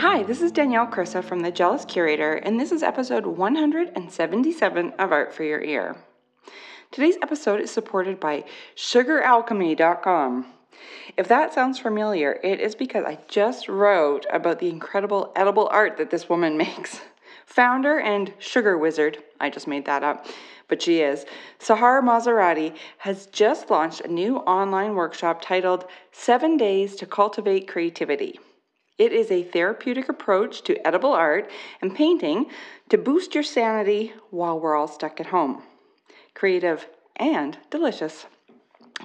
Hi, this is Danielle Krysa from The Jealous Curator, and this is episode 177 of Art for Your Ear. Today's episode is supported by sugaralchemy.com. If that sounds familiar, it is because I just wrote about the incredible edible art that this woman makes. Founder and sugar wizard, I just made that up, but she is, Sahar Maserati has just launched a new online workshop titled Seven Days to Cultivate Creativity. It is a therapeutic approach to edible art and painting to boost your sanity while we're all stuck at home. Creative and delicious.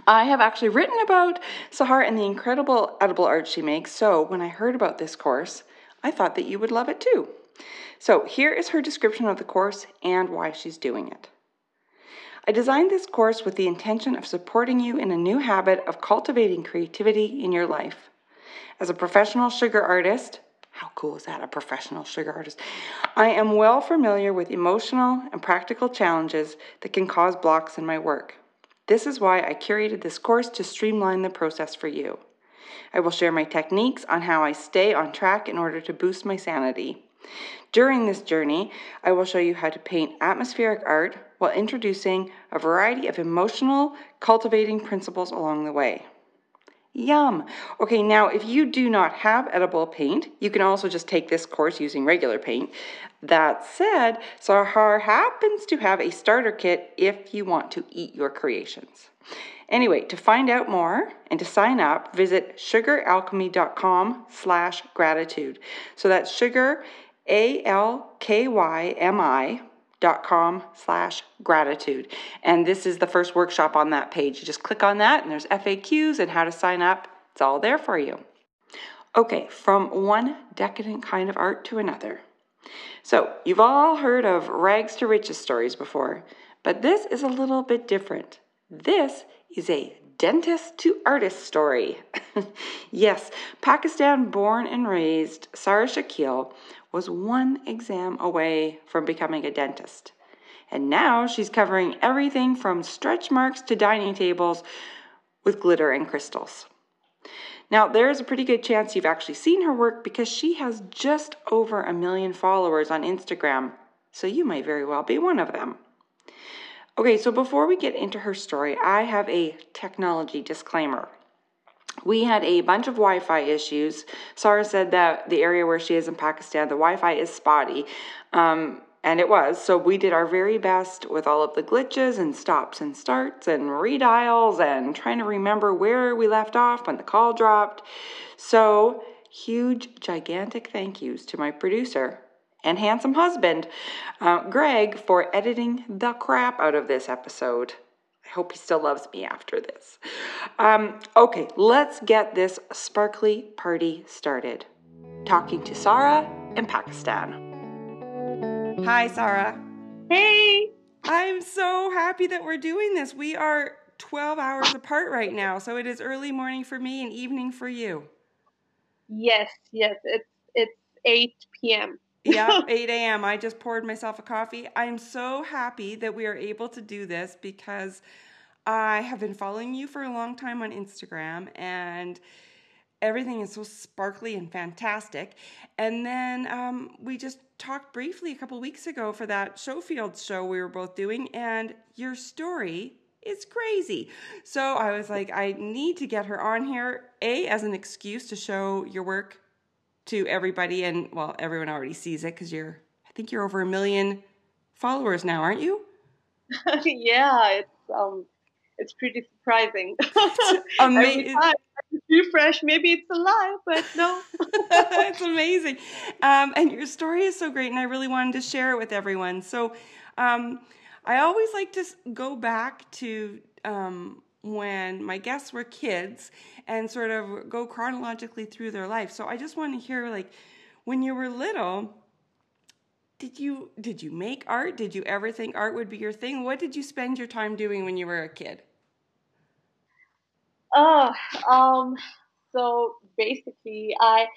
I have actually written about Sahar and the incredible edible art she makes, so when I heard about this course, I thought that you would love it too. So here is her description of the course and why she's doing it. I designed this course with the intention of supporting you in a new habit of cultivating creativity in your life. As a professional sugar artist, how cool is that, a professional sugar artist? I am well familiar with emotional and practical challenges that can cause blocks in my work. This is why I curated this course to streamline the process for you. I will share my techniques on how I stay on track in order to boost my sanity. During this journey, I will show you how to paint atmospheric art while introducing a variety of emotional cultivating principles along the way. Yum! Okay, now if you do not have edible paint, you can also just take this course using regular paint. That said, Sahar happens to have a starter kit if you want to eat your creations. Anyway, to find out more and to sign up, visit sugaralchemy.com slash gratitude. So that's sugar, A-L-K-Y-M-I dot com slash gratitude. And this is the first workshop on that page. You just click on that and there's FAQs and how to sign up. It's all there for you. Okay, from one decadent kind of art to another. So, you've all heard of rags to riches stories before, but this is a little bit different. This is a dentist to artist story. yes, Pakistan born and raised Sara Shakeel was one exam away from becoming a dentist. And now she's covering everything from stretch marks to dining tables with glitter and crystals. Now, there is a pretty good chance you've actually seen her work because she has just over a million followers on Instagram, so you might very well be one of them. Okay, so before we get into her story, I have a technology disclaimer. We had a bunch of Wi Fi issues. Sara said that the area where she is in Pakistan, the Wi Fi is spotty. Um, and it was. So we did our very best with all of the glitches and stops and starts and redials and trying to remember where we left off when the call dropped. So, huge, gigantic thank yous to my producer and handsome husband, uh, Greg, for editing the crap out of this episode. I hope he still loves me after this. Um, okay, let's get this sparkly party started. Talking to Sara in Pakistan. Hi, Sara. Hey. I'm so happy that we're doing this. We are 12 hours apart right now, so it is early morning for me and evening for you. Yes, yes, it's it's 8 p.m. yeah, 8 a.m. I just poured myself a coffee. I'm so happy that we are able to do this because I have been following you for a long time on Instagram and everything is so sparkly and fantastic. And then um, we just talked briefly a couple weeks ago for that Showfield show we were both doing, and your story is crazy. So I was like, I need to get her on here, A, as an excuse to show your work to everybody. And well, everyone already sees it because you're, I think you're over a million followers now, aren't you? yeah, it's, um, it's pretty surprising. Amazing refresh. Maybe it's a lie, but no. it's amazing. Um, and your story is so great, and I really wanted to share it with everyone. So um, I always like to go back to um, when my guests were kids and sort of go chronologically through their life. So I just want to hear, like, when you were little, did you did you make art? Did you ever think art would be your thing? What did you spend your time doing when you were a kid? Oh, um, so basically, I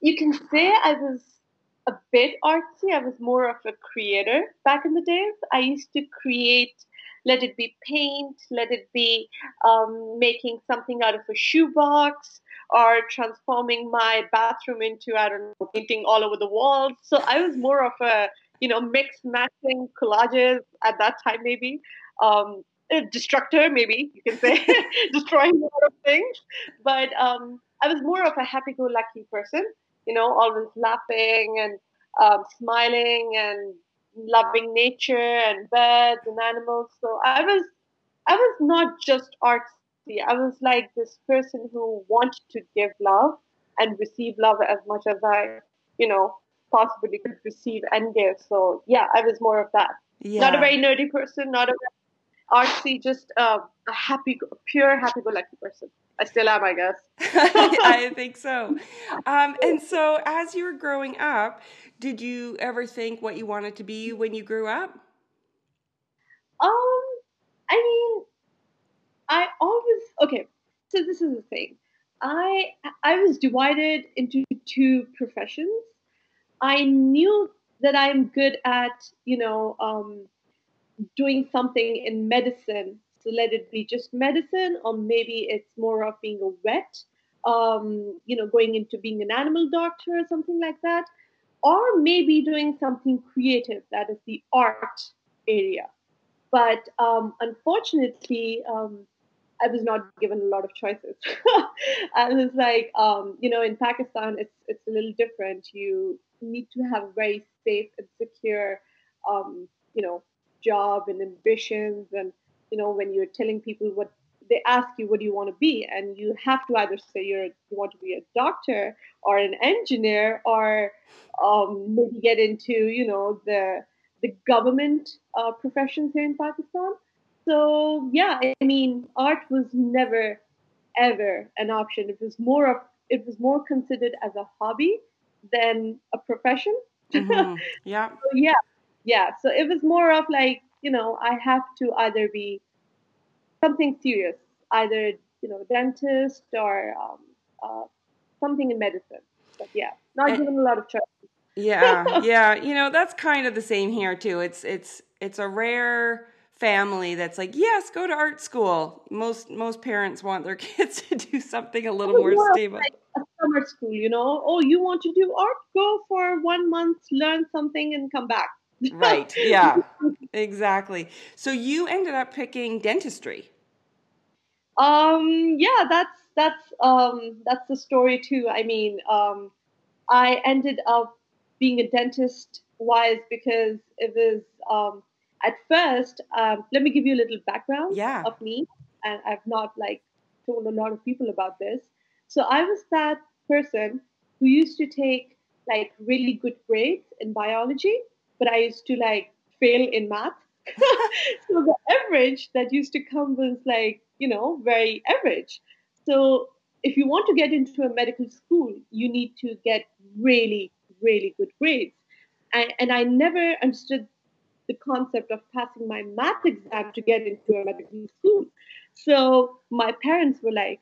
you can say I was a bit artsy. I was more of a creator back in the days. I used to create, let it be paint, let it be um, making something out of a shoebox, or transforming my bathroom into I don't know painting all over the walls. So I was more of a you know mix matching collages at that time maybe. Um, destructor maybe you can say destroying a lot of things but um, i was more of a happy-go-lucky person you know always laughing and um, smiling and loving nature and birds and animals so i was i was not just artsy i was like this person who wanted to give love and receive love as much as i you know possibly could receive and give so yeah i was more of that yeah. not a very nerdy person not a artsy, just uh, a happy, pure happy-go-lucky person. I still am, I guess. I think so. Um, and so, as you were growing up, did you ever think what you wanted to be when you grew up? Um, I mean, I always okay. So this is the thing. I I was divided into two professions. I knew that I'm good at you know um, doing something in medicine. So let it be just medicine, or maybe it's more of being a vet, um, you know, going into being an animal doctor or something like that, or maybe doing something creative, that is the art area. But um, unfortunately, um, I was not given a lot of choices. I was like, um, you know, in Pakistan, it's it's a little different. You need to have a very safe and secure, um, you know, job and ambitions and you know when you're telling people what they ask you what do you want to be and you have to either say you're you want to be a doctor or an engineer or um, maybe get into you know the the government uh, professions here in Pakistan. So yeah, I mean, art was never ever an option. It was more of it was more considered as a hobby than a profession. Mm-hmm. Yeah. so, yeah yeah so it was more of like you know i have to either be something serious either you know dentist or um, uh, something in medicine. But yeah not and, given a lot of choice. Yeah yeah you know that's kind of the same here too. It's it's it's a rare family that's like yes go to art school. Most most parents want their kids to do something a little more stable. like a summer school you know? Oh you want to do art? Go for one month learn something and come back right. Yeah. exactly. So you ended up picking dentistry. Um. Yeah. That's that's um that's the story too. I mean, um, I ended up being a dentist. Wise because it was um at first. Um, let me give you a little background yeah. of me, and I've not like told a lot of people about this. So I was that person who used to take like really good grades in biology but I used to like fail in math. so the average that used to come was like, you know, very average. So if you want to get into a medical school, you need to get really, really good grades. And, and I never understood the concept of passing my math exam to get into a medical school. So my parents were like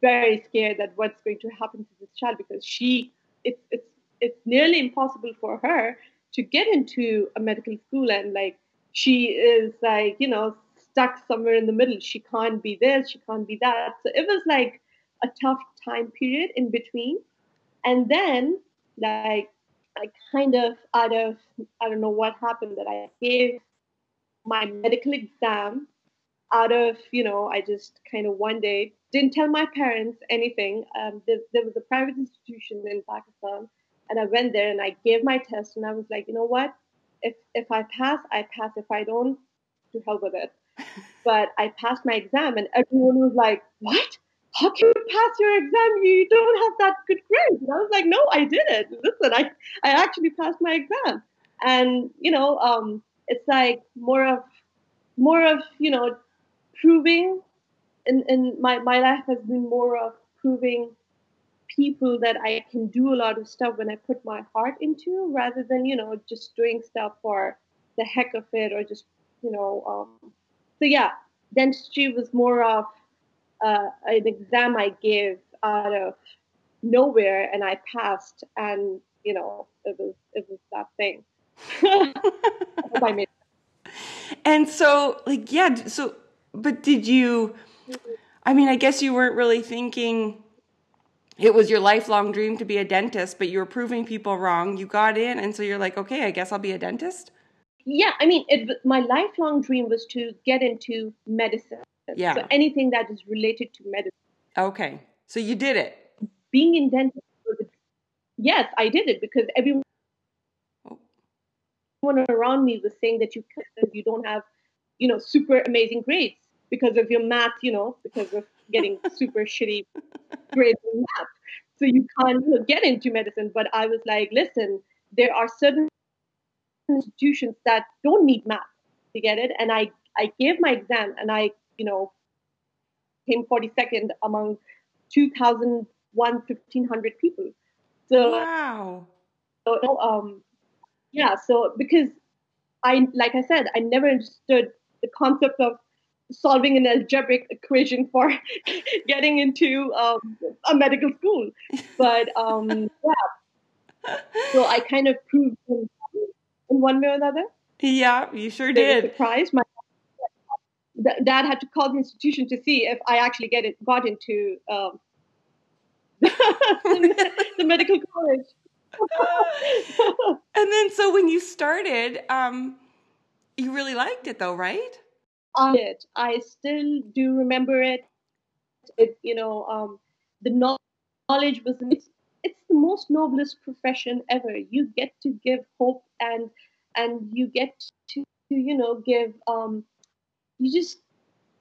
very scared that what's going to happen to this child because she it's it's it's nearly impossible for her to get into a medical school and like she is like you know stuck somewhere in the middle. She can't be this she can't be that. So it was like a tough time period in between. And then like i kind of out of i don't know what happened that i gave my medical exam. Out of you know i just kind of one day didn't tell my parents anything. Um, there, there was a private institution in pakistan and I went there and I gave my test and I was like, you know what? If if I pass, I pass. If I don't, to hell with it. But I passed my exam and everyone was like, What? How can you pass your exam? You don't have that good grade. And I was like, No, I did it. Listen, I, I actually passed my exam. And, you know, um, it's like more of more of, you know, proving and, and my, my life has been more of proving people that I can do a lot of stuff when I put my heart into rather than, you know, just doing stuff for the heck of it or just, you know. Um, so, yeah, dentistry was more of uh, an exam I gave out of nowhere and I passed and, you know, it was, it was that thing. I made and so, like, yeah, so, but did you, I mean, I guess you weren't really thinking it was your lifelong dream to be a dentist, but you were proving people wrong. You got in, and so you're like, okay, I guess I'll be a dentist. Yeah, I mean, it, my lifelong dream was to get into medicine. Yeah. So anything that is related to medicine. Okay, so you did it. Being in dentistry, yes, I did it because everyone oh. everyone around me was saying that you you don't have, you know, super amazing grades because of your math, you know, because of getting super shitty grades in math. So you can't get into medicine. But I was like, listen, there are certain institutions that don't need math to get it. And I, I gave my exam and I, you know, came 42nd among 2,001, 1,500 people. So, wow. So, um, yeah, so because I, like I said, I never understood the concept of solving an algebraic equation for getting into um, a medical school. But um, yeah, so I kind of proved in, in one way or another. Yeah, you sure They did. surprised. My dad had to call the institution to see if I actually get it, got into um, the medical college. and then, so when you started, um, you really liked it, though, right? On it. I still do remember it. It, you know, um, the knowledge was it's it's the most noblest profession ever. You get to give hope and and you get to you know give um, you just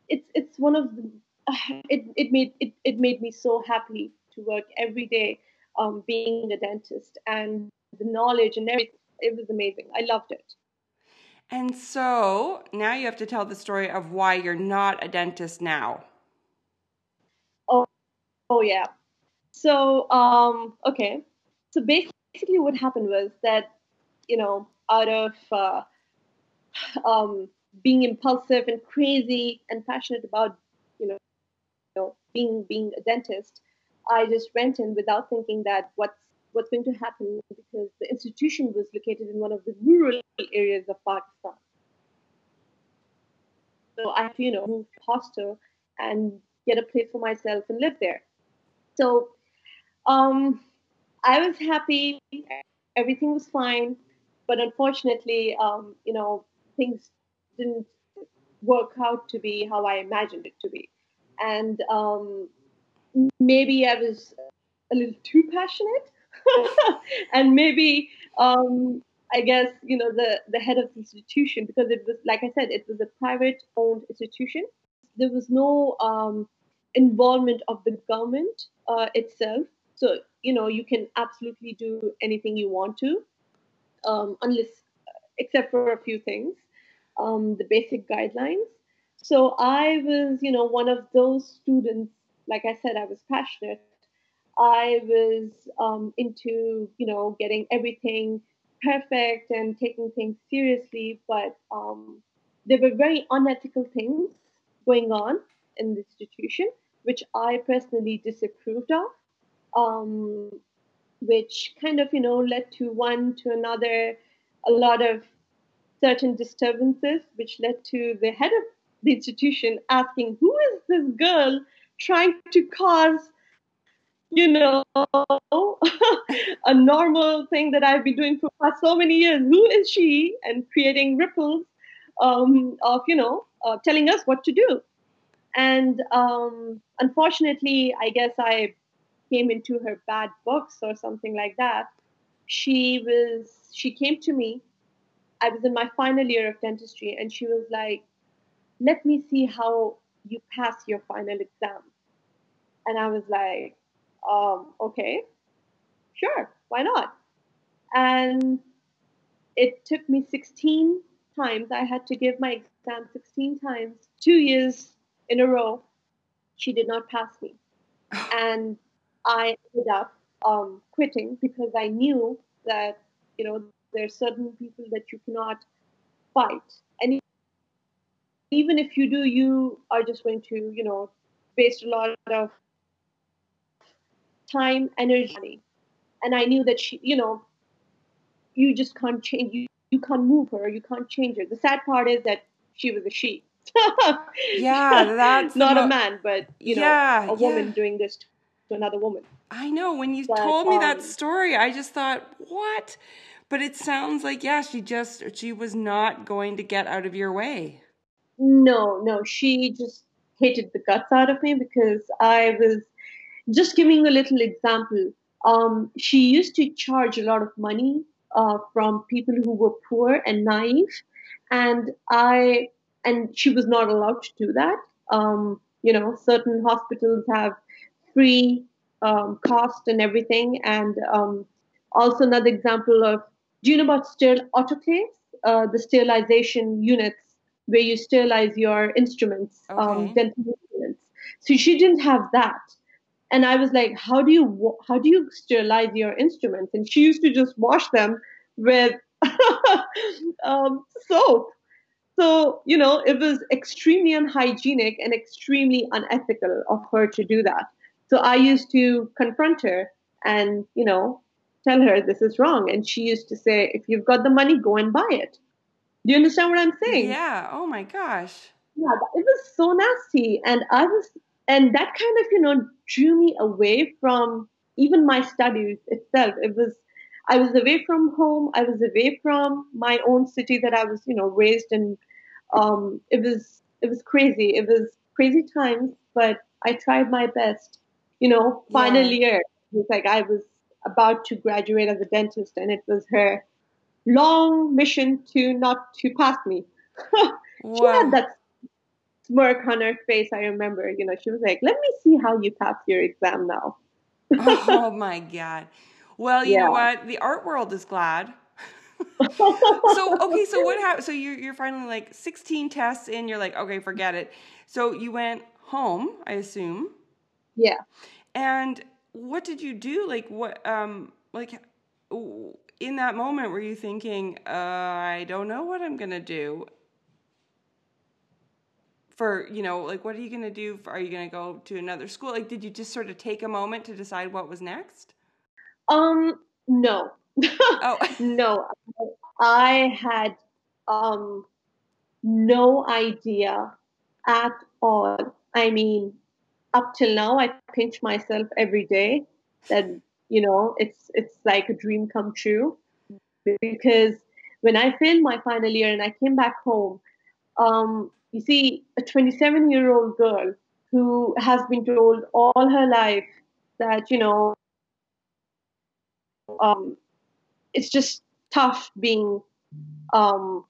it's it's one of the it it made it, it made me so happy to work every day um, being a dentist and the knowledge and everything. It was amazing. I loved it. And so now you have to tell the story of why you're not a dentist now. Oh, oh yeah. So, um, okay. So basically, what happened was that, you know, out of uh, um, being impulsive and crazy and passionate about, you know, you know, being being a dentist, I just went in without thinking that what's what's going to happen because the institution was located in one of the rural areas of Pakistan. So I to, you know, move hostel and get a place for myself and live there. So um, I was happy. Everything was fine. But unfortunately, um, you know, things didn't work out to be how I imagined it to be. And um, maybe I was a little too passionate. and maybe um, I guess you know the the head of the institution because it was like I said it was a private owned institution. There was no um, involvement of the government uh, itself, so you know you can absolutely do anything you want to, um, unless except for a few things, um, the basic guidelines. So I was you know one of those students. Like I said, I was passionate I was um, into, you know, getting everything perfect and taking things seriously, but um, there were very unethical things going on in the institution, which I personally disapproved of, um, which kind of, you know, led to one to another, a lot of certain disturbances, which led to the head of the institution asking, who is this girl trying to cause you know, a normal thing that I've been doing for so many years. Who is she? And creating ripples um, of, you know, uh, telling us what to do. And um, unfortunately, I guess I came into her bad books or something like that. She was, she came to me. I was in my final year of dentistry, and she was like, let me see how you pass your final exam. And I was like, um, okay, sure, why not? And it took me 16 times. I had to give my exam 16 times, two years in a row. She did not pass me. and I ended up um, quitting because I knew that, you know, there are certain people that you cannot fight. And even if you do, you are just going to, you know, waste a lot of time, energy. And I knew that she, you know, you just can't change, you, you can't move her, you can't change her. The sad part is that she was a she. yeah, that's not mo- a man, but you know, yeah, a woman yeah. doing this. to another woman. I know. When you but, told me um, that story, I just thought, what? But it sounds like, yeah, she just, she was not going to get out of your way. No, no. She just hated the guts out of me because I was just giving a little example. Um, she used to charge a lot of money uh, from people who were poor and naive, and I and she was not allowed to do that. Um, you know, certain hospitals have free um, cost and everything, and um, also another example of do you know about steril autoclaves, uh, the sterilization units where you sterilize your instruments, um, okay. um, dental instruments. So she didn't have that. And I was like, how do you how do you sterilize your instruments? And she used to just wash them with um, soap. So you know, it was extremely unhygienic and extremely unethical of her to do that. So I used to confront her and you know tell her this is wrong, and she used to say, if you've got the money, go and buy it. Do you understand what I'm saying? Yeah. Oh my gosh. Yeah, it was so nasty. And I was, and that kind of, you know, drew me away from even my studies itself. It was, I was away from home. I was away from my own city that I was, you know, raised in. Um, it was, it was crazy. It was crazy times, but I tried my best. You know, final yeah. year, it was like I was about to graduate as a dentist, and it was her long mission to not to pass me. she had that smirk on her face. I remember, you know, she was like, "Let me see how you pass your exam now." oh my god! Well, you yeah. know what? The art world is glad. so okay, so what happened? So you're you're finally like 16 tests in. You're like, okay, forget it. So you went home, I assume. Yeah. And what did you do? Like what? Um, like in that moment were you thinking, uh, I don't know what I'm going to do? For, you know, like, what are you going to do? For, are you going to go to another school? Like, did you just sort of take a moment to decide what was next? Um, no. oh. no. I had um, no idea at all. I mean, up till now, I pinch myself every day that you know it's it's like a dream come true because when i failed my final year and i came back home um, you see a 27 year old girl who has been told all her life that you know um, it's just tough being um,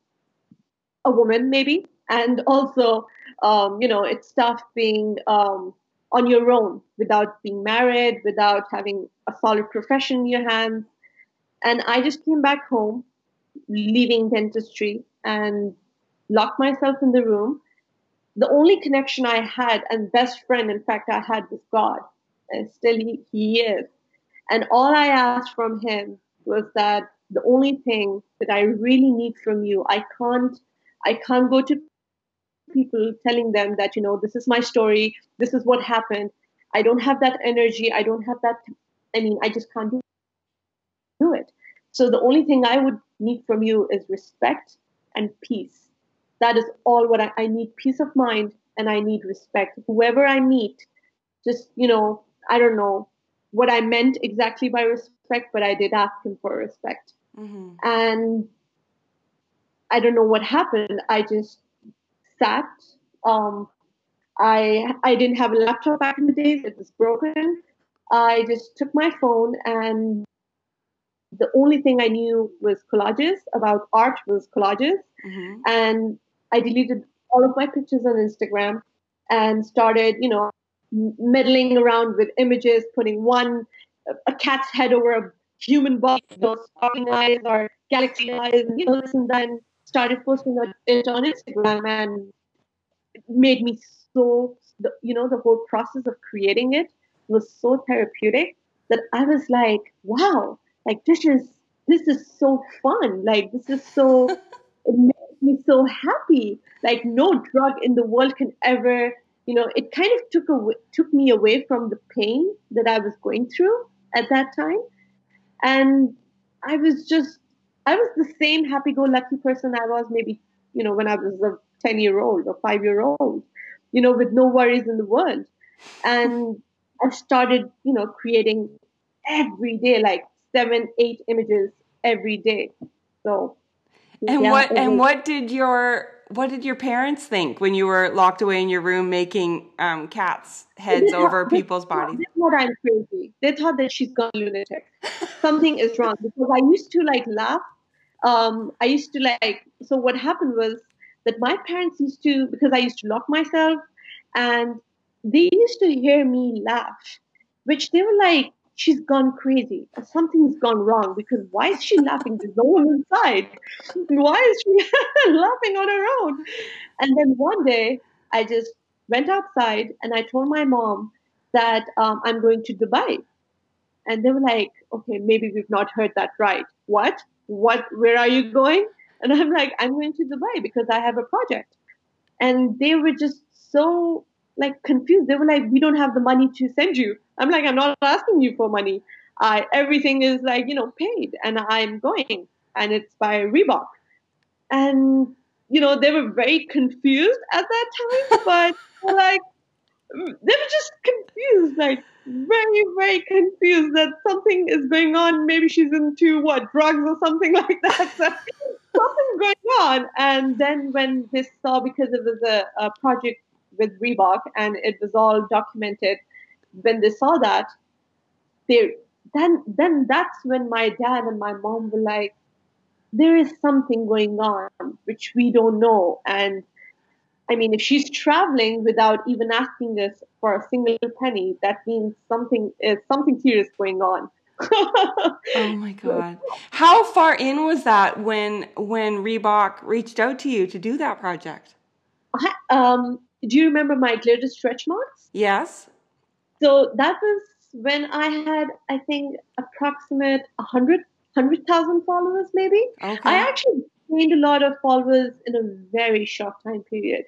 a woman maybe and also um, you know it's tough being um, on your own without being married, without having a solid profession in your hands. And I just came back home, leaving dentistry, and locked myself in the room. The only connection I had and best friend, in fact, I had was God, and still he, he is. And all I asked from him was that the only thing that I really need from you, I can't, I can't go to people telling them that you know this is my story this is what happened i don't have that energy i don't have that i mean i just can't do it so the only thing i would need from you is respect and peace that is all what I, I need peace of mind and i need respect whoever i meet just you know i don't know what i meant exactly by respect but i did ask him for respect mm-hmm. and i don't know what happened i just sat. Um, I I didn't have a laptop back in the days; it was broken. I just took my phone, and the only thing I knew was collages about art was collages, mm-hmm. and I deleted all of my pictures on Instagram and started, you know, meddling around with images, putting one a cat's head over a human body, those sparkling eyes or galaxy eyes, and you know, and then started posting it on Instagram, and it made me so, you know, the whole process of creating it was so therapeutic that I was like, wow, like this is this is so fun. Like this is so me so happy. Like no drug in the world can ever, you know, it kind of took away took me away from the pain that I was going through at that time. And I was just I was the same happy-go-lucky person I was maybe, you know, when I was a 10-year-old or 5-year-old, you know, with no worries in the world. And I started, you know, creating every day, like seven, eight images every day. So and yeah, what and what did your what did your parents think when you were locked away in your room making um, cats heads over people's bodies? They thought I'm crazy. They thought that she's gone lunatic. Something is wrong because I used to like laugh. Um, I used to like. So what happened was that my parents used to because I used to lock myself, and they used to hear me laugh, which they were like, she's gone crazy. Something's gone wrong because why is she laughing? There's no one inside. Why is she laughing on her own? And then one day I just went outside and I told my mom that um, I'm going to Dubai. And they were like, okay, maybe we've not heard that right. What? What? Where are you going? And I'm like, I'm going to Dubai because I have a project. And they were just so like confused. They were like, we don't have the money to send you. I'm like, I'm not asking you for money. I everything is like, you know, paid and I'm going and it's by Reebok. And, you know, they were very confused at that time, but like mm, they were just confused, like very, very confused that something is going on. Maybe she's into what, drugs or something like that. So, something going on. And then when they saw, because it was a, a project with Reebok and it was all documented. When they saw that, they then then that's when my dad and my mom were like, there is something going on which we don't know. And I mean, if she's traveling without even asking us for a single penny, that means something is something serious going on. oh my god! How far in was that when when Reebok reached out to you to do that project? I, um, do you remember my glitter stretch marks? Yes. So that was when I had, I think, approximate 100, 100,000 followers, maybe. Okay. I actually gained a lot of followers in a very short time period.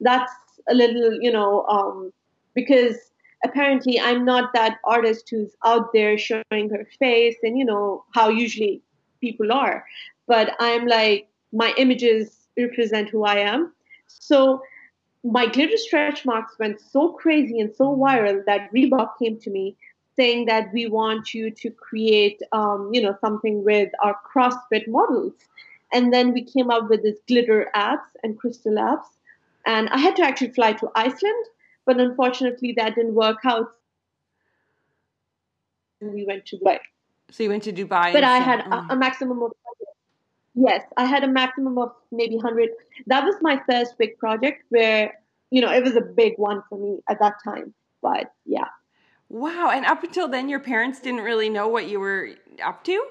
That's a little, you know, um, because apparently I'm not that artist who's out there showing her face and, you know, how usually people are. But I'm like, my images represent who I am. So my glitter stretch marks went so crazy and so viral that Reebok came to me saying that we want you to create, um, you know, something with our CrossFit models. And then we came up with this glitter apps and crystal apps. And I had to actually fly to Iceland, but unfortunately that didn't work out. And we went to Dubai. So you went to Dubai. But I had a, a maximum of Yes, I had a maximum of maybe 100. That was my first big project where, you know, it was a big one for me at that time. But yeah. Wow. And up until then, your parents didn't really know what you were up to?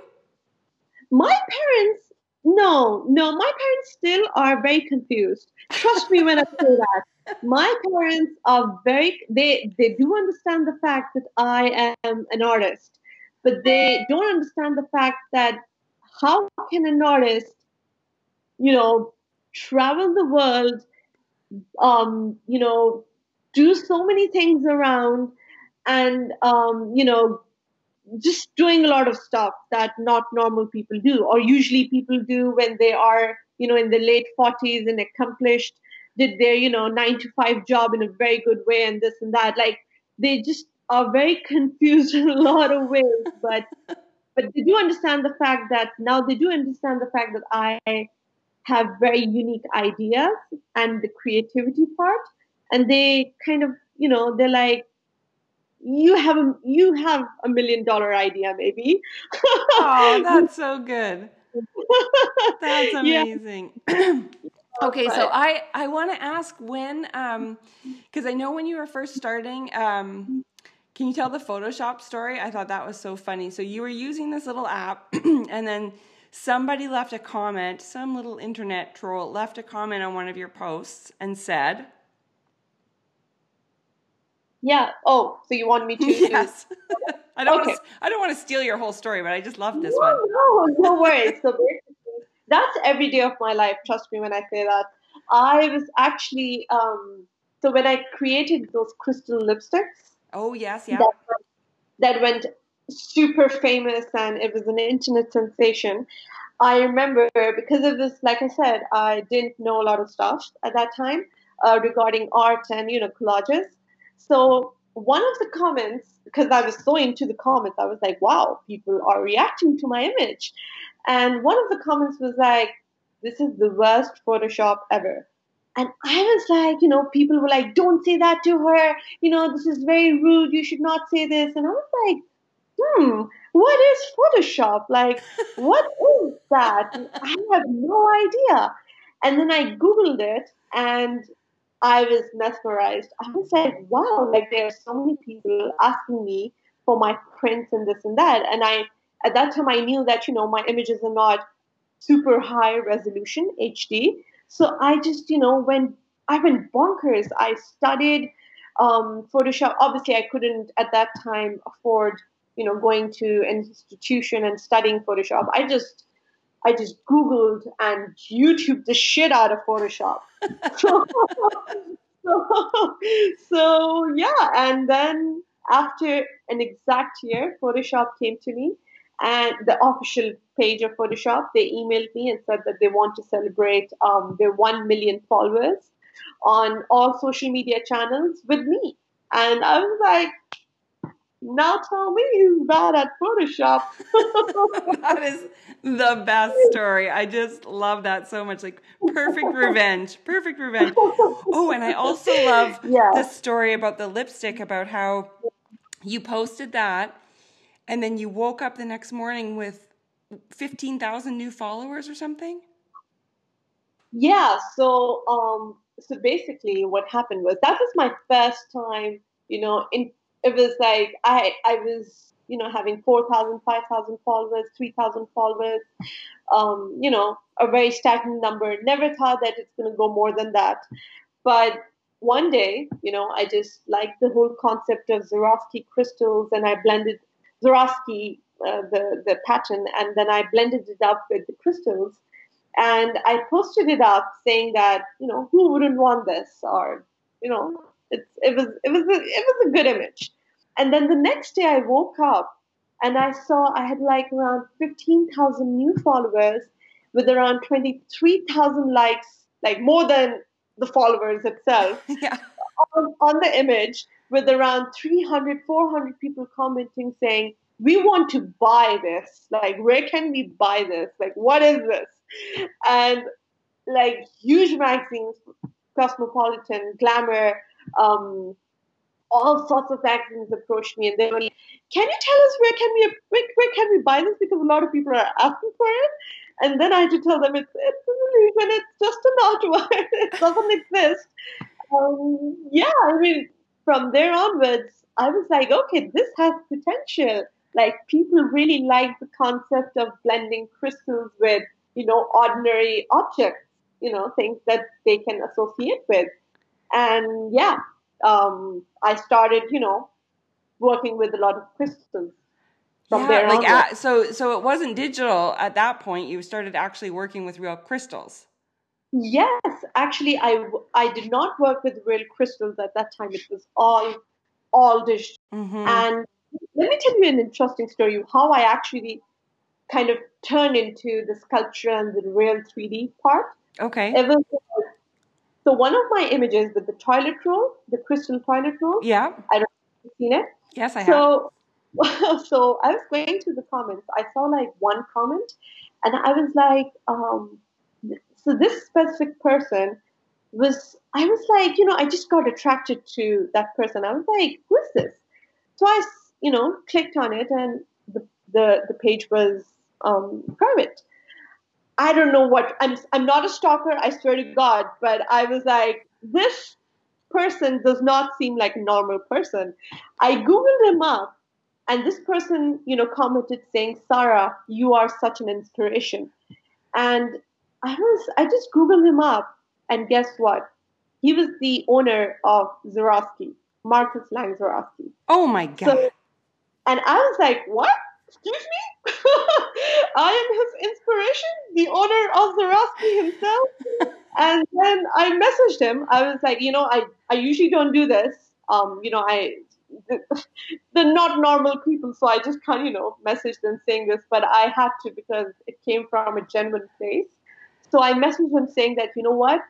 My parents, no, no, my parents still are very confused. Trust me when I say that. My parents are very, they, they do understand the fact that I am an artist, but they don't understand the fact that how can an artist, you know, travel the world, um, you know, do so many things around and, um, you know, just doing a lot of stuff that not normal people do or usually people do when they are, you know, in the late 40s and accomplished, did their, you know, nine to five job in a very good way and this and that. Like they just are very confused in a lot of ways, but but they do understand the fact that now they do understand the fact that I have very unique ideas and the creativity part, and they kind of, you know, they're like, you have a you have a million dollar idea, maybe. oh, that's so good. That's amazing. Yeah. okay, so I I want to ask when um because I know when you were first starting um can you tell the Photoshop story? I thought that was so funny. So you were using this little app, and then somebody left a comment, some little internet troll left a comment on one of your posts and said, yeah. Oh, so you want me to? Yes. I don't. Okay. Want to, I don't want to steal your whole story, but I just love this no, one. No, no worries. So basically, that's every day of my life. Trust me when I say that. I was actually um, so when I created those crystal lipsticks. Oh yes, yeah. That, that went super famous and it was an internet sensation. I remember because of this, like I said, I didn't know a lot of stuff at that time uh, regarding art and you know collages. So one of the comments, because I was so into the comments, I was like, wow, people are reacting to my image. And one of the comments was like, this is the worst Photoshop ever. And I was like, you know, people were like, don't say that to her. You know, this is very rude. You should not say this. And I was like, hmm, what is Photoshop? Like, what is that? I have no idea. And then I Googled it and I was mesmerized. I was like, wow, like there are so many people asking me for my prints and this and that. And I, at that time, I knew that, you know, my images are not super high resolution HD. So I just, you know, went, I went bonkers. I studied um, Photoshop. Obviously, I couldn't at that time afford, you know, going to an institution and studying Photoshop. I just, I just Googled and YouTube the shit out of Photoshop. so, so, so, yeah, and then after an exact year, Photoshop came to me and the official page of Photoshop, they emailed me and said that they want to celebrate um, their 1 million followers on all social media channels with me. And I was like, now tell me who's bad at Photoshop. that is the best story. I just love that so much. Like perfect revenge, perfect revenge. Oh, and I also love yeah. the story about the lipstick, about how you posted that and then you woke up the next morning with 15,000 new followers or something? Yeah, so um so basically what happened was that was my first time, you know, in it was like I I was you know having 4,000, 5,000 followers, 3,000 followers, um, you know, a very stagnant number. Never thought that it's going to go more than that. But one day, you know, I just liked the whole concept of Swarovski crystals and I blended Swarovski, uh, the, the pattern, and then I blended it up with the crystals. And I posted it up saying that, you know, who wouldn't want this? Or, you know, it's, it was it was a, it was a good image. And then the next day I woke up and I saw I had like around 15,000 new followers with around 23,000 likes, like more than the followers itself yeah. on, on the image with around 300, 400 people commenting saying, we want to buy this. Like, where can we buy this? Like, what is this? And like huge magazines, Cosmopolitan, Glamour, um, all sorts of magazines approached me and they were like, "Can you tell us where can we where, where, can we buy this? Because a lot of people are asking for it." And then I had to tell them it's it's an illusion. It's just an artwork. it doesn't exist. Um, yeah, I mean, from there onwards, I was like, okay, this has potential. Like people really like the concept of blending crystals with, you know, ordinary objects, you know, things that they can associate with. And yeah, um, I started, you know, working with a lot of crystals. From yeah, like at, so so it wasn't digital at that point. You started actually working with real crystals. Yes, actually, I I did not work with real crystals at that time. It was all all digital. Mm-hmm. And let me tell you an interesting story how I actually kind of turned into the sculpture and the real 3D part. Okay. Was, so one of my images with the toilet roll, the crystal toilet roll. Yeah. I don't know if you've seen it. Yes, I so, have. So I was going through the comments. I saw like one comment, and I was like, um, so this specific person was, I was like, you know, I just got attracted to that person. I was like, who is this? So I, you know, clicked on it, and the the, the page was um, private. I don't know what I'm. I'm not a stalker. I swear to God. But I was like, this person does not seem like a normal person. I googled him up, and this person, you know, commented saying, "Sara, you are such an inspiration." And I was. I just googled him up, and guess what? He was the owner of Swarovski, Markus Lang Swarovski. Oh my god! So, and I was like, what? Excuse me? I am his inspiration, the owner of Swarovski himself. and then I messaged him. I was like, you know, I, I usually don't do this. Um, you know, I they're not normal people, so I just can't, you know, message them saying this, but I had to because it came from a genuine place. So I messaged him saying that, you know what,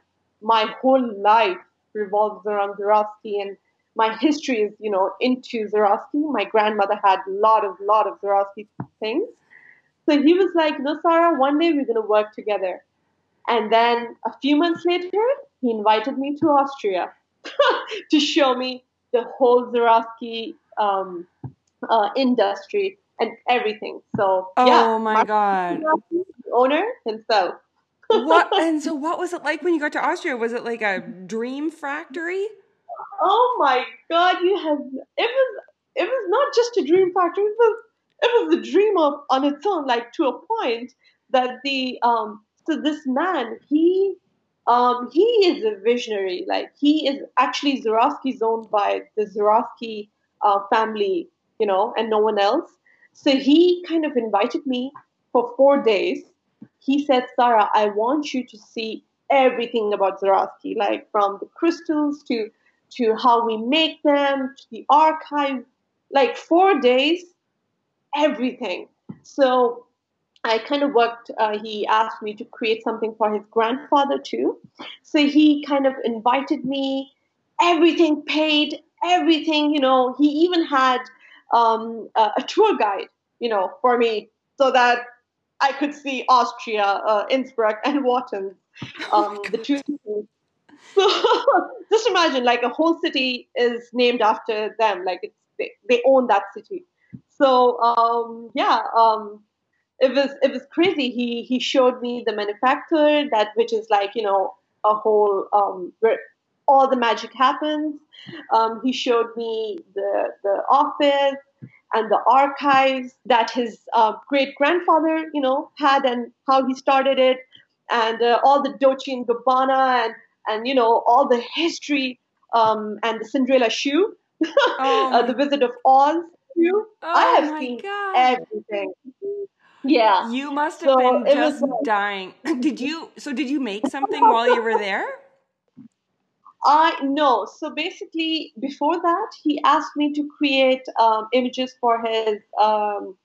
my whole life revolves around Swarovski and my history is, you know, into Swarovski. My grandmother had a lot of, lot of Swarovski things. So he was like, no, Sara, one day we're going to work together. And then a few months later, he invited me to Austria to show me the whole Swarovski um, uh, industry and everything. So, oh yeah, my God. Owner himself. What and so what was it like when you got to Austria? Was it like a dream factory? Oh my god, you have it was it was not just a dream factory, it was it was a dream of on its own, like to a point that the um so this man, he um he is a visionary. Like he is actually Swarovski's owned by the Swarovski uh, family, you know, and no one else. So he kind of invited me for four days he said, Sara, I want you to see everything about Swarovski, like from the crystals to to how we make them, to the archive, like four days, everything. So I kind of worked, uh, he asked me to create something for his grandfather too. So he kind of invited me, everything paid, everything, you know, he even had um, a, a tour guide, you know, for me so that I could see Austria, uh, Innsbruck, and Wattens, oh um, oh the two cities. So just imagine, like a whole city is named after them. Like it's they, they own that city. So um, yeah, um, it was it was crazy. He he showed me the manufacturer that which is like you know a whole um, where all the magic happens. Um, he showed me the the office and the archives that his uh, great grandfather, you know, had and how he started it, and uh, all the Dolce and Gabbana and and you know all the history um, and the Cinderella shoe, oh uh, the Wizard of Oz shoe. Oh I have seen God. everything. Yeah, you must have so been just was, dying. Did you? So did you make something while you were there? I no. So basically, before that, he asked me to create um, images for his um,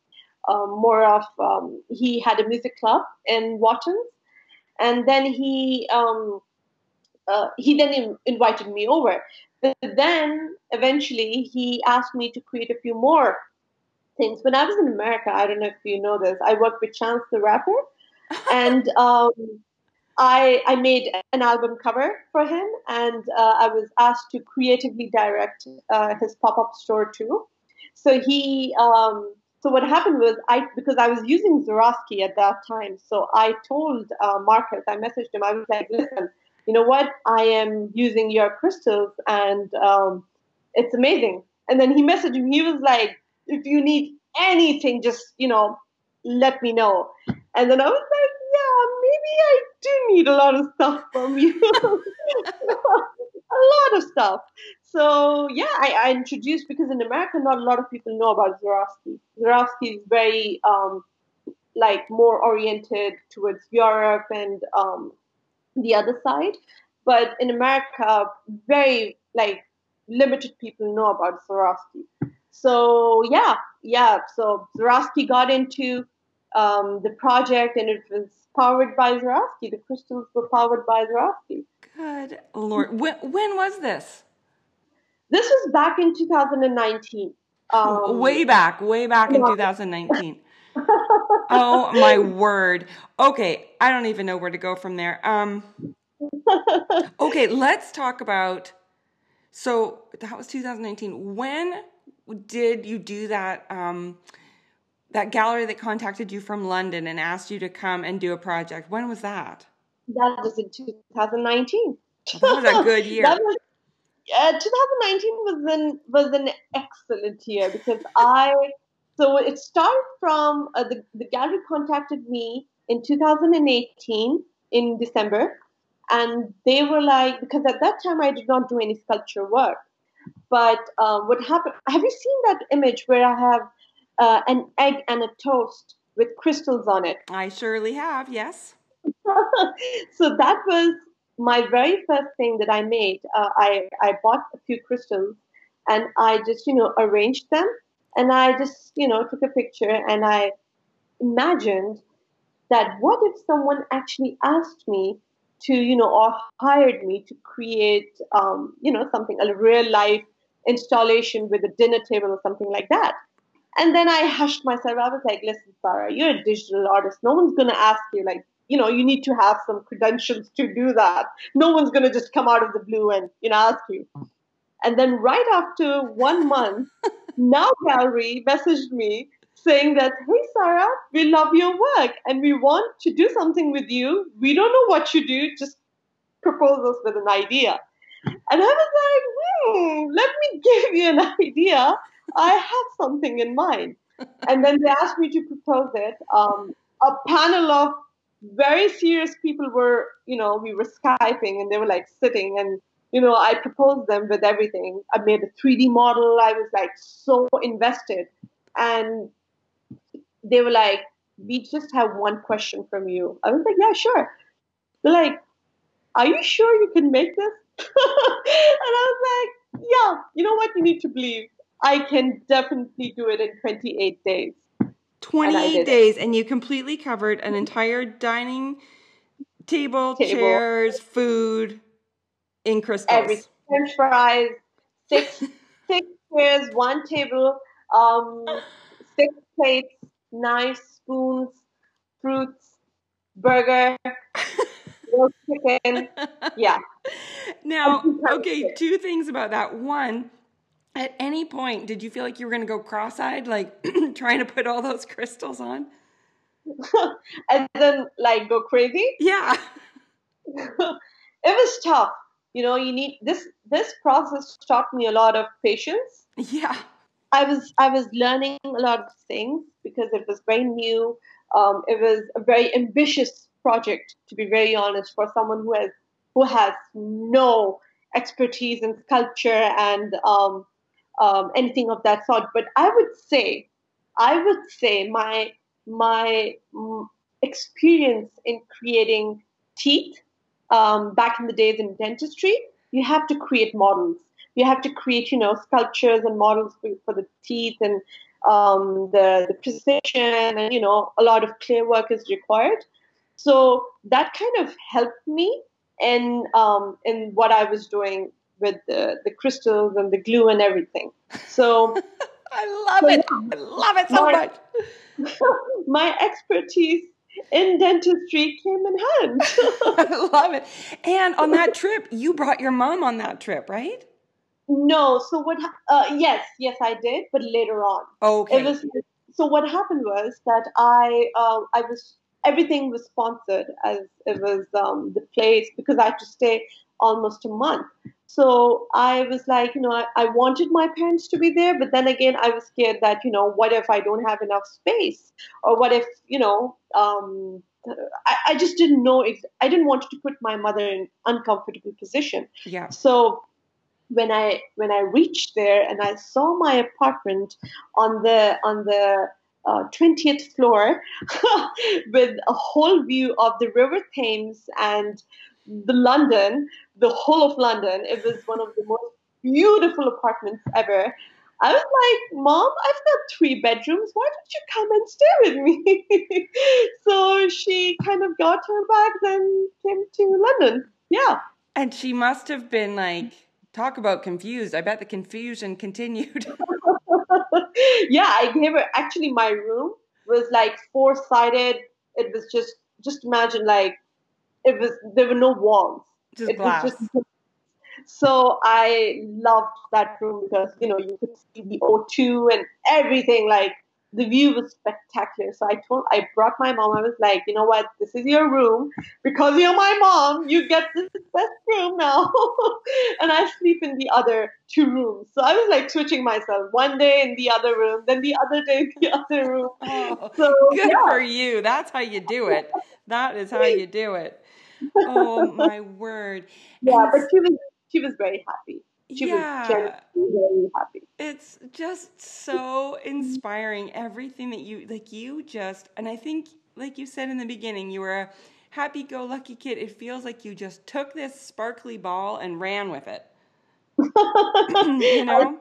um, more of. Um, he had a music club in Wattens, and then he um, uh, he then in, invited me over. But then eventually he asked me to create a few more things. When I was in America, I don't know if you know this, I worked with Chance the Rapper, and um, I, I made an album cover for him, and uh, I was asked to creatively direct uh, his pop up store too. So he, um, so what happened was I because I was using Swarovski at that time, so I told uh, Markus, I messaged him, I was like, listen, you know what, I am using your crystals, and um, it's amazing. And then he messaged me, he was like, if you need anything, just you know, let me know. And then I was like maybe I do need a lot of stuff from you. a lot of stuff. So yeah, I, I, introduced because in America, not a lot of people know about Swarovski. Swarovski is very um, like more oriented towards Europe and um, the other side, but in America, very like limited people know about Swarovski. So yeah, yeah. So Swarovski got into um, the project, and it was powered by Swarovski. The crystals were powered by Swarovski. Good Lord. When, when was this? This was back in 2019. Um, way back, way back in 2019. oh my word. Okay, I don't even know where to go from there. Um Okay, let's talk about so that was 2019. When did you do that um that gallery that contacted you from London and asked you to come and do a project. When was that? That was in 2019. that was a good year. was, uh, 2019 was an was an excellent year because I so it started from uh, the the gallery contacted me in 2018 in December, and they were like because at that time I did not do any sculpture work. But um, what happened? Have you seen that image where I have uh, an egg and a toast with crystals on it. I surely have, yes. so that was my very first thing that I made. Uh, I, I bought a few crystals and I just, you know, arranged them and I just, you know, took a picture and I imagined that what if someone actually asked me to, you know, or hired me to create, um, you know, something, a real life installation with a dinner table or something like that. And then I hushed myself. I was like, listen, Sara, you're a digital artist. No one's going to ask you, like, you know, you need to have some credentials to do that. No one's going to just come out of the blue and, you know, ask you. And then right after one month, Now Gallery messaged me saying that, hey, Sara, we love your work and we want to do something with you. We don't know what you do. Just propose us with an idea. And I was like, hmm, let me give you an idea. I have something in mind. And then they asked me to propose it. Um, a panel of very serious people were, you know, we were Skyping and they were like sitting and, you know, I proposed them with everything. I made a 3D model. I was like so invested. And they were like, we just have one question from you. I was like, yeah, sure. They're like, are you sure you can make this? and I was like, yeah, you know what? You need to believe. I can definitely do it in 28 days. 28 and days, and you completely covered an entire dining table, table. chairs, food in crystals. Every French fries, six six chairs, one table, um, six plates, knives, spoons, fruits, burger, roast chicken. Yeah. Now, okay, two things about that. One, at any point, did you feel like you were going to go cross-eyed, like trying to put all those crystals on? and then, like, go crazy? Yeah. it was tough. You know, you need this. This process taught me a lot of patience. Yeah. I was I was learning a lot of things because it was very new. Um, it was a very ambitious project, to be very honest, for someone who has who has no expertise in sculpture and um, um, anything of that sort. But I would say, I would say my my mm, experience in creating teeth um, back in the days in dentistry, you have to create models. You have to create, you know, sculptures and models for, for the teeth and um, the, the precision and, you know, a lot of clear work is required. So that kind of helped me in um, in what I was doing with the, the crystals and the glue and everything. So I love so, it. I love it so my, much. my expertise in dentistry came in hand. I love it. And on that trip, you brought your mom on that trip, right? No. So what? Uh, yes, yes, I did, but later on. Okay. It was. So what happened was that I uh, I was everything was sponsored as it was um, the place because I had to stay almost a month. So I was like, you know, I, I, wanted my parents to be there, but then again, I was scared that, you know, what if I don't have enough space? Or what if, you know, um, I, I just didn't know if I didn't want to put my mother in uncomfortable position. Yeah. So when I when I reached there and I saw my apartment on the on the uh, 20th floor with a whole view of the River Thames and the London, the whole of London. It was one of the most beautiful apartments ever. I was like, Mom, I've got three bedrooms. Why don't you come and stay with me? so she kind of got her bags and came to London. Yeah. And she must have been like, talk about confused. I bet the confusion continued. yeah, I gave her actually my room was like four sided. It was just just imagine like it was there were no walls. Just it glass. Just, so I loved that room because you know you could see the O2 and everything. Like the view was spectacular. So I told, I brought my mom. I was like, you know what? This is your room because you're my mom. You get this best room now, and I sleep in the other two rooms. So I was like switching myself one day in the other room, then the other day in the other room. Oh, so good yeah. for you. That's how you do it. That is how you do it. Oh my word! Yeah, and but she was she was very happy she yeah. was very happy. It's just so mm-hmm. inspiring. Everything that you like, you just, and I think, like you said in the beginning, you were a happy go lucky kid. It feels like you just took this sparkly ball and ran with it. you know?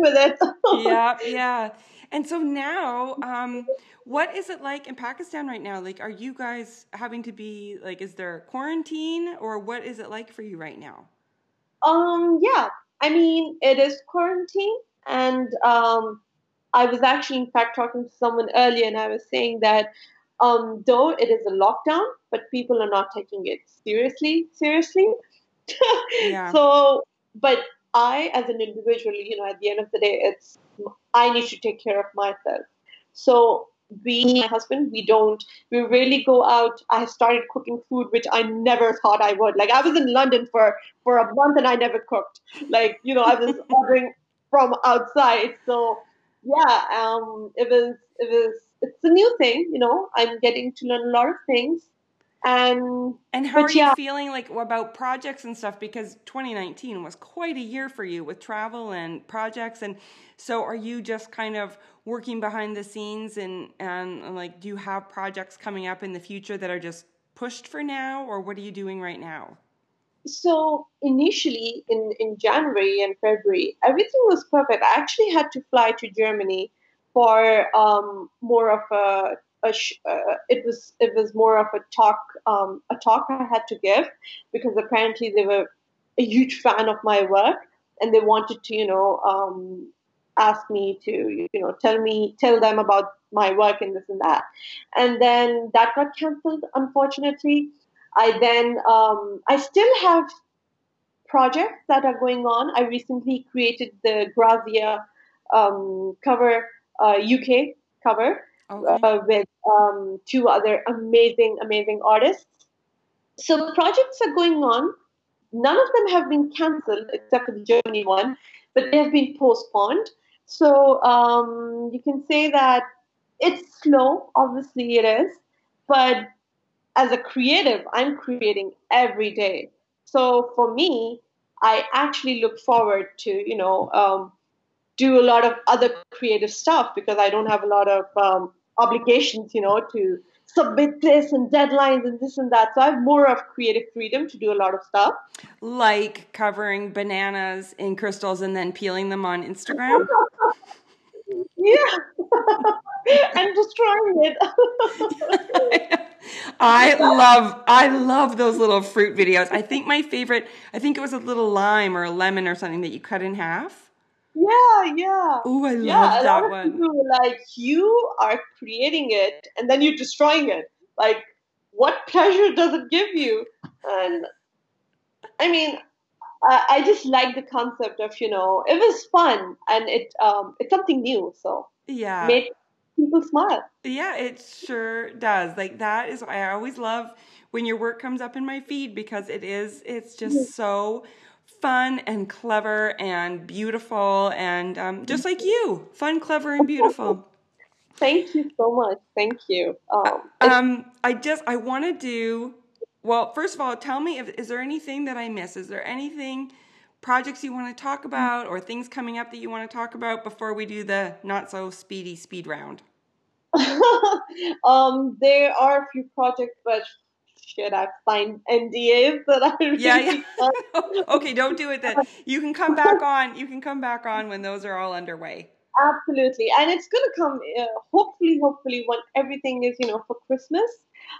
with it. yeah, yeah. And so now, um, what is it like in Pakistan right now? Like, are you guys having to be like, is there quarantine or what is it like for you right now? Um, yeah, I mean, it is quarantine, and um, I was actually, in fact, talking to someone earlier, and I was saying that um, though it is a lockdown, but people are not taking it seriously. Seriously. yeah. So, but I, as an individual, you know, at the end of the day, it's I need to take care of myself. So we, my husband, we don't, we really go out. I started cooking food, which I never thought I would. Like I was in London for, for a month and I never cooked. Like, you know, I was ordering from outside. So yeah, um, it was, it was, it's a new thing, you know, I'm getting to learn a lot of things. And and how are yeah. you feeling like about projects and stuff? Because 2019 was quite a year for you with travel and projects. And so, are you just kind of working behind the scenes and and like, do you have projects coming up in the future that are just pushed for now, or what are you doing right now? So initially in in January and February, everything was perfect. I actually had to fly to Germany for um, more of a a sh- uh, it was it was more of a talk um, a talk I had to give because apparently they were a huge fan of my work and they wanted to you know um, ask me to you know tell me tell them about my work and this and that. And then that got cancelled unfortunately. I then um, I still have projects that are going on. I recently created the Grazia um, cover uh, UK cover okay. uh, with um, two other amazing, amazing artists. So projects are going on. None of them have been cancelled except for the Germany one, but they have been postponed. So um, you can say that it's slow. Obviously, it is. But as a creative, I'm creating every day. So for me, I actually look forward to you know um, do a lot of other creative stuff because I don't have a lot of um, obligations, you know, to submit this and deadlines and this and that. So I have more of creative freedom to do a lot of stuff. Like covering bananas in crystals and then peeling them on Instagram? yeah. and destroying it. I love I love those little fruit videos. I think my favorite I think it was a little lime or a lemon or something that you cut in half. Yeah, yeah. Oh, I yeah, love that one. People, like you are creating it and then you're destroying it. Like, what pleasure does it give you? And I mean, I, I just like the concept of you know it was fun and it um it's something new. So yeah, made people smile. Yeah, it sure does. Like that is I always love when your work comes up in my feed because it is it's just so fun and clever and beautiful and um, just like you, fun, clever, and beautiful. Thank you so much. Thank you. Um, um, I just I want to do well. First of all, tell me if is there anything that I miss? Is there anything projects you want to talk about or things coming up that you want to talk about before we do the not so speedy speed round? um, there are a few projects, but shit, I've signed NDAs that I really yeah, yeah. okay, don't do it then. You can come back on. You can come back on when those are all underway. Absolutely, and it's gonna come. Uh, hopefully, hopefully, when everything is, you know, for Christmas.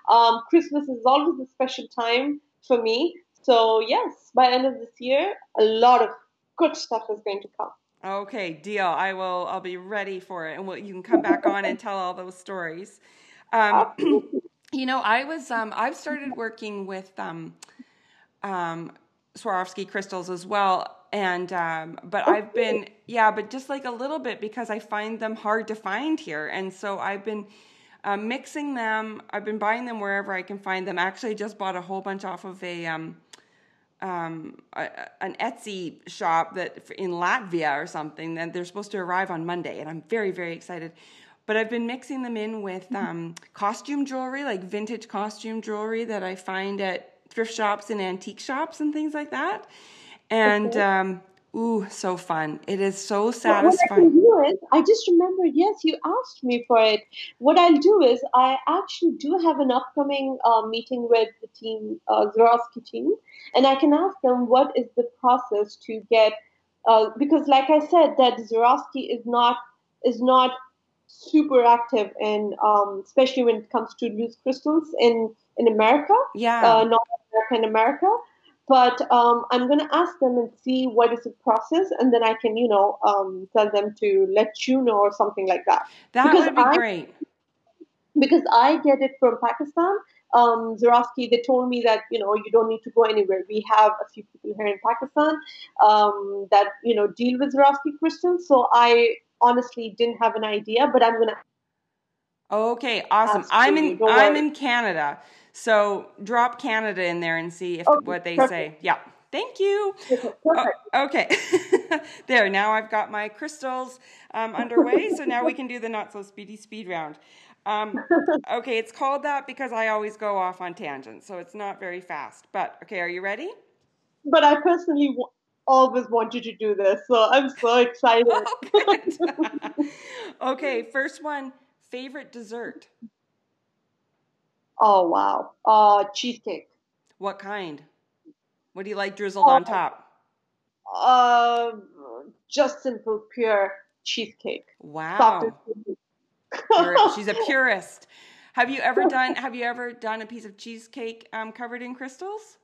Um, Christmas is always a special time for me. So yes, by end of this year, a lot of good stuff is going to come. Okay, deal. I will. I'll be ready for it, and we'll, you can come back on and tell all those stories. Um, You know, I was um, I've started working with um, um, Swarovski crystals as well, and um, but I've been yeah, but just like a little bit because I find them hard to find here, and so I've been. Uh, mixing them, I've been buying them wherever I can find them. Actually, just bought a whole bunch off of a um, um, a, an Etsy shop that in Latvia or something. That they're supposed to arrive on Monday, and I'm very very excited but I've been mixing them in with mm-hmm. um, costume jewelry, like vintage costume jewelry that I find at thrift shops and antique shops and things like that. And um, ooh, so fun! It is so satisfying. What I, is, I just remember, yes, you asked me for it. What I'll do is, I actually do have an upcoming uh, meeting with the team, uh, Swarovski team, and I can ask them what is the process to get. Uh, because, like I said, that Swarovski is not is not super active in, um, especially when it comes to loose crystals in in America. Yeah, uh, North America and America. but um, I'm going to ask them and see what is the process, and then I can, you know, um, tell them to let you know or something like that. That because would be I, great. Because I get it from Pakistan. Um, they told me that you know you don't need to go anywhere. We have a few people here in Pakistan um, that you know deal with Swarovski crystals. So I honestly didn't have an idea, but I'm gonna. Okay, awesome. I'm in. I'm in Canada. So drop Canada in there and see if okay, what they perfect. say. Yeah. Thank you. Oh, okay. there, now I've got my crystals um, underway. so now we can do the not so speedy speed round. Um, okay, it's called that because I always go off on tangents. So it's not very fast. But okay, are you ready? But I personally always wanted to do this. So I'm so excited. oh, okay, first one favorite dessert. Oh wow. Uh cheesecake. What kind? What do you like drizzled on top? Uh just simple pure cheesecake. Wow. she's a purist. Have you ever done have you ever done a piece of cheesecake um, covered in crystals?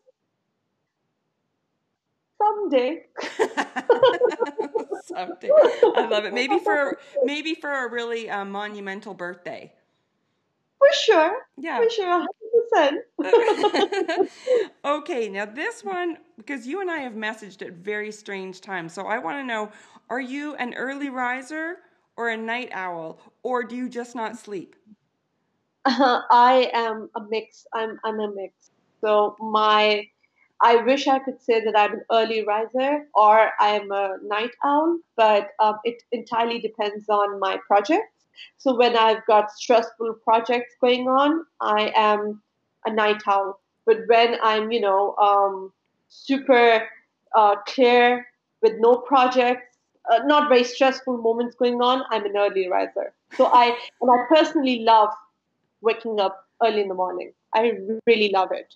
Someday. Someday. I love it. Maybe for maybe for a really uh, monumental birthday. For sure. Yeah. For sure. 100%. okay, now this one, because you and I have messaged at very strange times. So I want to know are you an early riser or a night owl, or do you just not sleep? Uh, I am a mix. I'm, I'm a mix. So my. I wish I could say that I'm an early riser or I'm a night owl, but um, it entirely depends on my projects. So when I've got stressful projects going on, I am a night owl. But when I'm, you know, um, super uh, clear with no projects, uh, not very stressful moments going on, I'm an early riser. So I and I personally love waking up early in the morning. I really love it.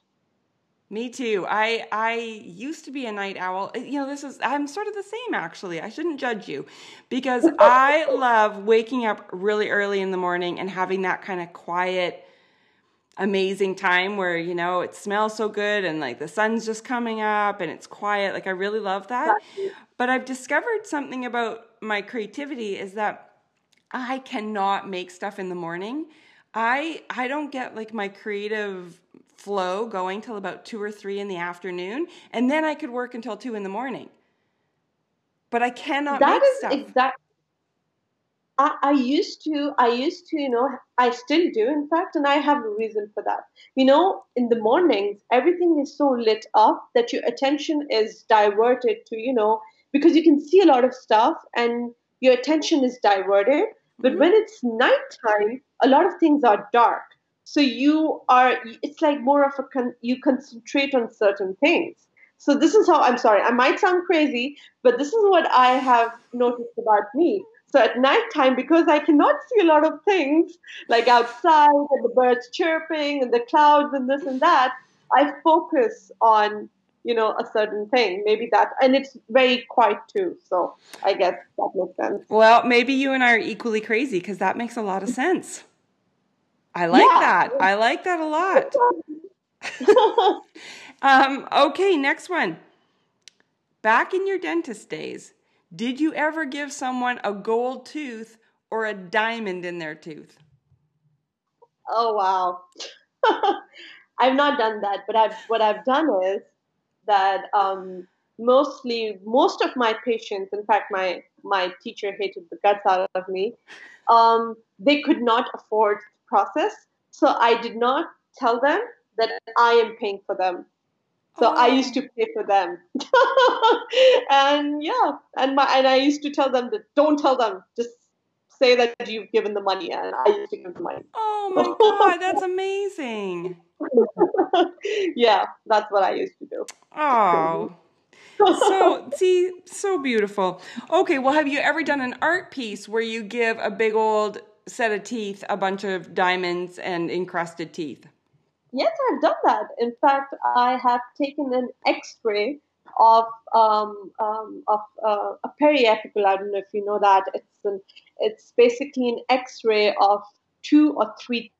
Me too. I I used to be a night owl. Uh, you know, this is I'm sort of the same actually. I shouldn't judge you because I love waking up really early in the morning and having that kind of quiet amazing time where, you know, it smells so good and like the sun's just coming up and it's quiet. Like I really love that. But I've discovered something about my creativity is that I cannot make stuff in the morning. I I don't get like my creative flow going till about two or three in the afternoon, and then I could work until two in the morning. But I cannot that make stuff. Exactly. I, I used to, I used to, you know, I still do, in fact, and I have a reason for that. You know, in the mornings, everything is so lit up that your attention is diverted to, you know, because you can see a lot of stuff and your attention is diverted. But mm-hmm. when it's nighttime, a lot of things are dark so you are it's like more of a con, you concentrate on certain things. So this is how i'm sorry i might sound crazy but this is what i have noticed about me. So at nighttime because i cannot see a lot of things like outside and the birds chirping and the clouds and this and that i focus on you know a certain thing. Maybe that and it's very quiet too so i guess that makes sense. Well maybe you and i are equally crazy because that makes a lot of sense I like yeah. that. I like that a lot. um, okay, next one. Back in your dentist days, did you ever give someone a gold tooth or a diamond in their tooth? Oh wow. I've not done that, but I've what I've done is that um, mostly most of my patients, in fact, my my teacher hated the guts out of me. Um, they could not afford process. So I did not tell them that I am paying for them. So oh. I used to pay for them. and yeah, and my and I used to tell them that don't tell them, just say that you've given the money and I used to give the money. Oh my god, that's amazing. yeah, that's what I used to do. Oh. so see so beautiful okay well have you ever done an art piece where you give a big old set of teeth a bunch of diamonds and encrusted teeth? Yes, I've done that. In fact, I have taken an X-ray of um, um, of uh, a periapical. I don't know if you know that. It's an it's basically an X-ray of two or three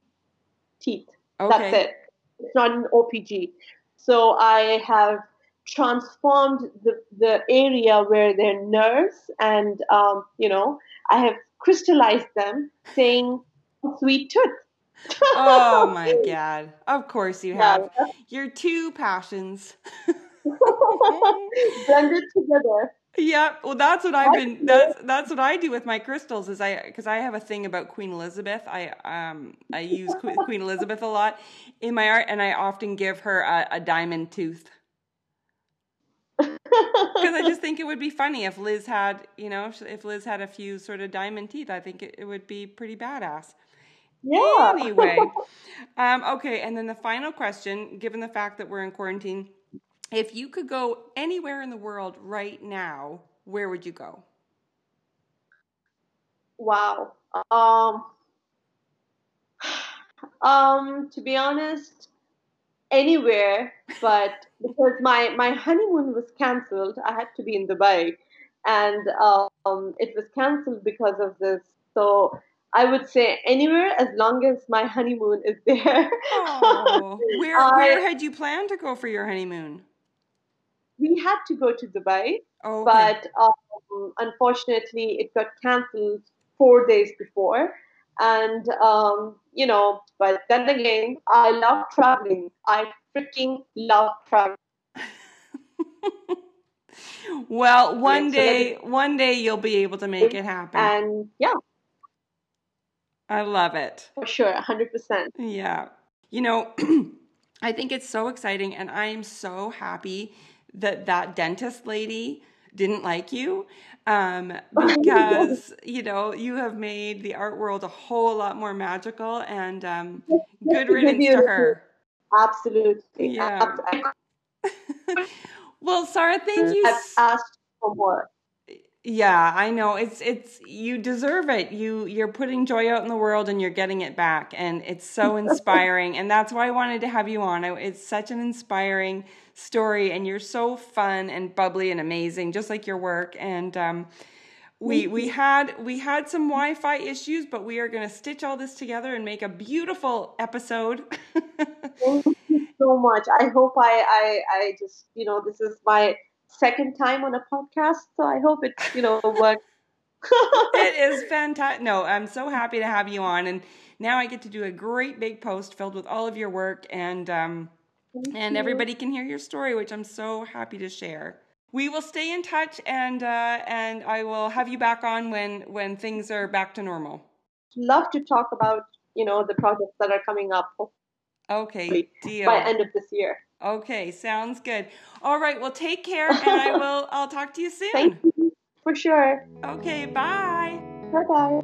teeth. Okay. That's it. It's not an OPG. So I have transformed the, the area where their nerves and um, you know I have crystallized them, saying sweet tooth. oh my god! Of course you have yeah. your two passions blended together. Yeah, well, that's what I've been. That's that's what I do with my crystals. Is I because I have a thing about Queen Elizabeth. I um I use Queen Elizabeth a lot in my art, and I often give her a, a diamond tooth because I just think it would be funny if Liz had, you know, if Liz had a few sort of diamond teeth. I think it, it would be pretty badass. Yeah. Anyway, um, okay, and then the final question, given the fact that we're in quarantine if you could go anywhere in the world right now, where would you go? Wow. Um, um, to be honest, anywhere, but because my, my honeymoon was cancelled, I had to be in Dubai. And um, it was cancelled because of this. So I would say anywhere as long as my honeymoon is there. oh, where, where had you planned to go for your honeymoon? we had to go to Dubai, oh, okay. but um, unfortunately it got cancelled four days before. And um, you know, but then again, I love traveling. I freaking love traveling. well, one day, one day you'll be able to make it happen. And yeah, I love it for sure, hundred percent. Yeah, you know, I think it's so exciting, and I am so happy that that dentist lady didn't like you um, because you know you have made the art world a whole lot more magical and um, good riddance to her. absolutely. Yeah. Well Sara thank you i've asked for more yeah i know. It's it's you deserve it. You you're putting joy out in the world and you're getting it back and it's so inspiring and that's why i wanted to have you on. It's such an inspiring story and you're so fun and bubbly and amazing just like your work and um, we we had we had some wi-fi issues but we are going to stitch all this together and make a beautiful episode. Thank you so much. I hope I, I i just you know this is my second time on a podcast so i hope it you know works it is fantastic no i'm so happy to have you on and now i get to do a great big post filled with all of your work and um, Thank and you. everybody can hear your story, which I'm so happy to share. We will stay in touch, and uh, and I will have you back on when when things are back to normal. Love to talk about you know the projects that are coming up. Okay, deal. By end of this year. Okay, sounds good. All right, well, take care, and I will. I'll talk to you soon. Thank you for sure. Okay, bye. Bye bye.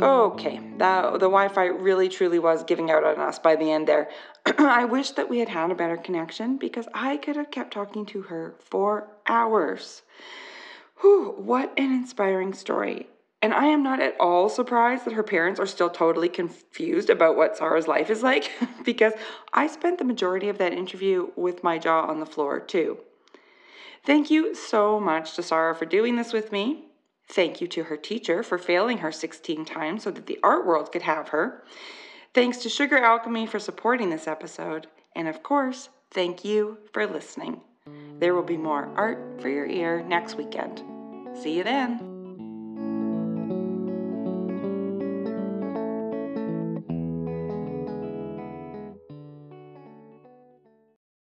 Okay, that, the Wi Fi really truly was giving out on us by the end there. I wish that we had had a better connection because I could have kept talking to her for hours. Whew, what an inspiring story. And I am not at all surprised that her parents are still totally confused about what Sara's life is like because I spent the majority of that interview with my jaw on the floor, too. Thank you so much to Sara for doing this with me. Thank you to her teacher for failing her 16 times so that the art world could have her. Thanks to Sugar Alchemy for supporting this episode. And of course, thank you for listening. There will be more art for your ear next weekend. See you then.